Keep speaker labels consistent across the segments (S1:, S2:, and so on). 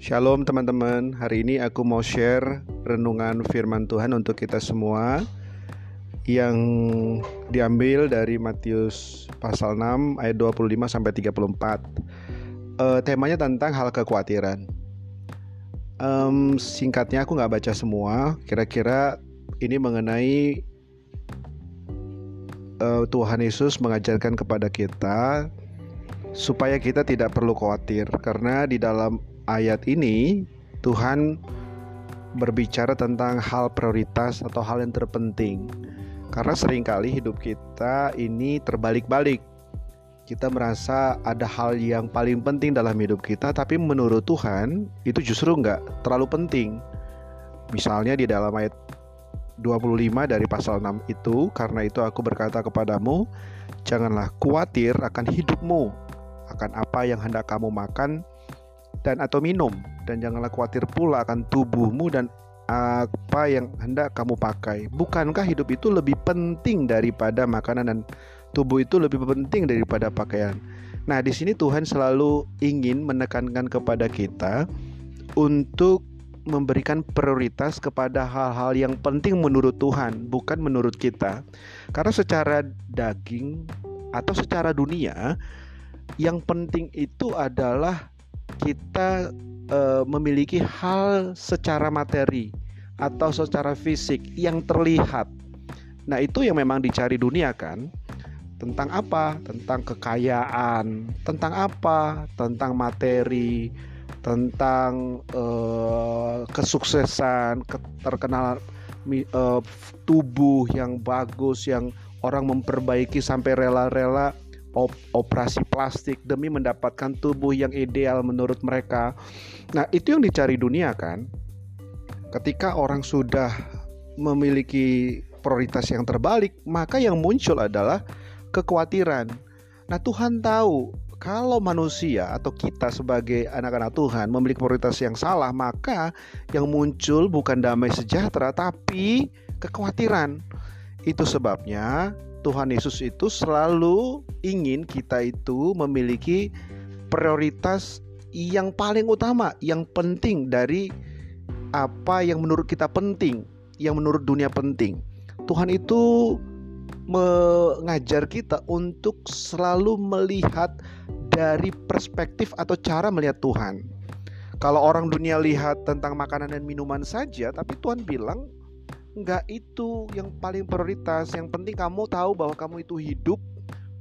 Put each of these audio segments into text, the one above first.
S1: Shalom teman-teman, hari ini aku mau share renungan firman Tuhan untuk kita semua yang diambil dari Matius pasal 6 ayat 25 sampai 34. Uh, temanya tentang hal kekhawatiran. Um, singkatnya aku nggak baca semua, kira-kira ini mengenai uh, Tuhan Yesus mengajarkan kepada kita supaya kita tidak perlu khawatir karena di dalam ayat ini Tuhan berbicara tentang hal prioritas atau hal yang terpenting. Karena sering kali hidup kita ini terbalik-balik. Kita merasa ada hal yang paling penting dalam hidup kita, tapi menurut Tuhan itu justru nggak terlalu penting. Misalnya di dalam ayat 25 dari pasal 6 itu, karena itu aku berkata kepadamu, janganlah khawatir akan hidupmu, akan apa yang hendak kamu makan, dan atau minum dan janganlah khawatir pula akan tubuhmu dan apa yang hendak kamu pakai. Bukankah hidup itu lebih penting daripada makanan dan tubuh itu lebih penting daripada pakaian? Nah, di sini Tuhan selalu ingin menekankan kepada kita untuk memberikan prioritas kepada hal-hal yang penting menurut Tuhan, bukan menurut kita. Karena secara daging atau secara dunia, yang penting itu adalah kita uh, memiliki hal secara materi atau secara fisik yang terlihat. Nah, itu yang memang dicari dunia kan. Tentang apa? Tentang kekayaan, tentang apa? Tentang materi, tentang uh, kesuksesan, terkenal uh, tubuh yang bagus yang orang memperbaiki sampai rela-rela op operasi plastik demi mendapatkan tubuh yang ideal menurut mereka. Nah, itu yang dicari dunia kan. Ketika orang sudah memiliki prioritas yang terbalik, maka yang muncul adalah kekhawatiran. Nah, Tuhan tahu kalau manusia atau kita sebagai anak-anak Tuhan memiliki prioritas yang salah, maka yang muncul bukan damai sejahtera tapi kekhawatiran. Itu sebabnya Tuhan Yesus itu selalu ingin kita itu memiliki prioritas yang paling utama, yang penting dari apa yang menurut kita penting, yang menurut dunia penting. Tuhan itu mengajar kita untuk selalu melihat dari perspektif atau cara melihat Tuhan. Kalau orang dunia lihat tentang makanan dan minuman saja, tapi Tuhan bilang Enggak itu yang paling prioritas. Yang penting kamu tahu bahwa kamu itu hidup,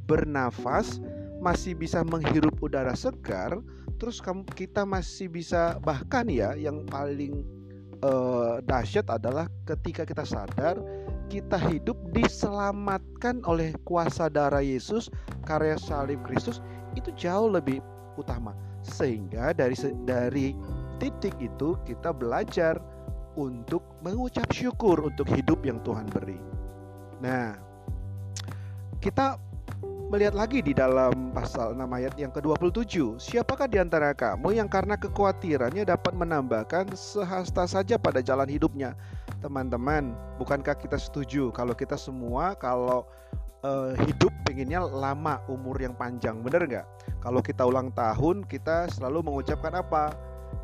S1: bernafas, masih bisa menghirup udara segar, terus kamu kita masih bisa bahkan ya yang paling uh, dahsyat adalah ketika kita sadar kita hidup diselamatkan oleh kuasa darah Yesus, karya salib Kristus itu jauh lebih utama. Sehingga dari dari titik itu kita belajar untuk mengucap syukur untuk hidup yang Tuhan beri. Nah, kita melihat lagi di dalam pasal 6 ayat yang ke-27 Siapakah di antara kamu yang karena kekhawatirannya dapat menambahkan sehasta saja pada jalan hidupnya Teman-teman, bukankah kita setuju kalau kita semua kalau uh, hidup pengennya lama umur yang panjang Bener nggak? Kalau kita ulang tahun kita selalu mengucapkan apa?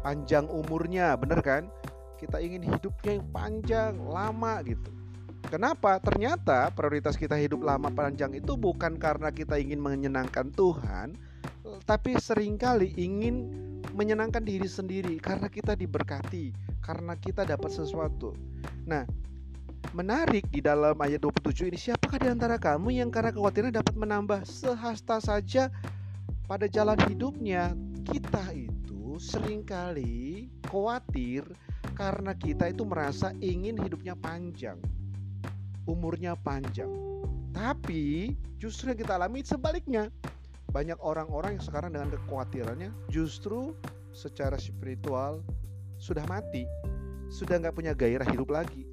S1: Panjang umurnya, bener kan? Kita ingin hidupnya yang panjang, lama gitu. Kenapa? Ternyata prioritas kita hidup lama panjang itu bukan karena kita ingin menyenangkan Tuhan, tapi sering kali ingin menyenangkan diri sendiri karena kita diberkati, karena kita dapat sesuatu. Nah, menarik di dalam ayat 27 ini siapakah di antara kamu yang karena kekhawatiran dapat menambah sehasta saja pada jalan hidupnya? Kita itu sering kali khawatir karena kita itu merasa ingin hidupnya panjang, umurnya panjang. Tapi justru yang kita alami sebaliknya. Banyak orang-orang yang sekarang dengan kekhawatirannya justru secara spiritual sudah mati, sudah nggak punya gairah hidup lagi.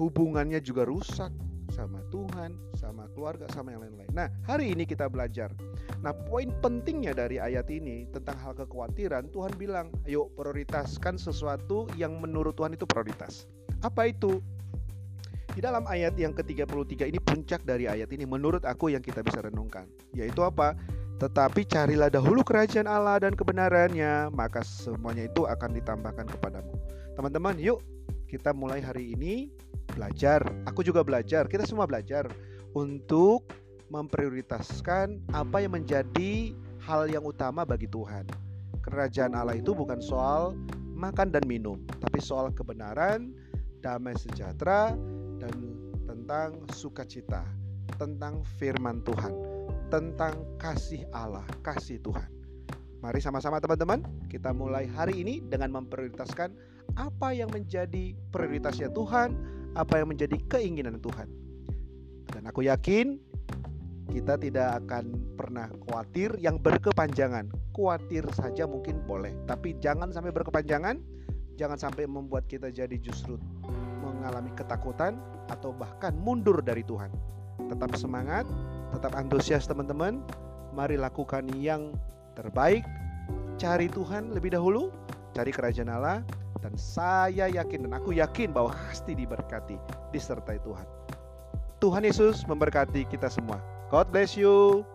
S1: Hubungannya juga rusak sama Tuhan, sama keluarga, sama yang lain-lain. Nah, hari ini kita belajar Nah, poin pentingnya dari ayat ini tentang hal kekhawatiran, Tuhan bilang, "Ayo prioritaskan sesuatu yang menurut Tuhan itu prioritas." Apa itu? Di dalam ayat yang ke-33 ini puncak dari ayat ini menurut aku yang kita bisa renungkan, yaitu apa? Tetapi carilah dahulu kerajaan Allah dan kebenarannya, maka semuanya itu akan ditambahkan kepadamu. Teman-teman, yuk kita mulai hari ini belajar. Aku juga belajar, kita semua belajar untuk memprioritaskan apa yang menjadi hal yang utama bagi Tuhan. Kerajaan Allah itu bukan soal makan dan minum, tapi soal kebenaran, damai sejahtera, dan tentang sukacita, tentang firman Tuhan, tentang kasih Allah, kasih Tuhan. Mari sama-sama teman-teman, kita mulai hari ini dengan memprioritaskan apa yang menjadi prioritasnya Tuhan, apa yang menjadi keinginan Tuhan. Dan aku yakin kita tidak akan pernah khawatir yang berkepanjangan. Khawatir saja mungkin boleh, tapi jangan sampai berkepanjangan, jangan sampai membuat kita jadi justru mengalami ketakutan atau bahkan mundur dari Tuhan. Tetap semangat, tetap antusias teman-teman. Mari lakukan yang terbaik. Cari Tuhan lebih dahulu, cari kerajaan Allah dan saya yakin dan aku yakin bahwa pasti diberkati, disertai Tuhan. Tuhan Yesus memberkati kita semua. God bless you.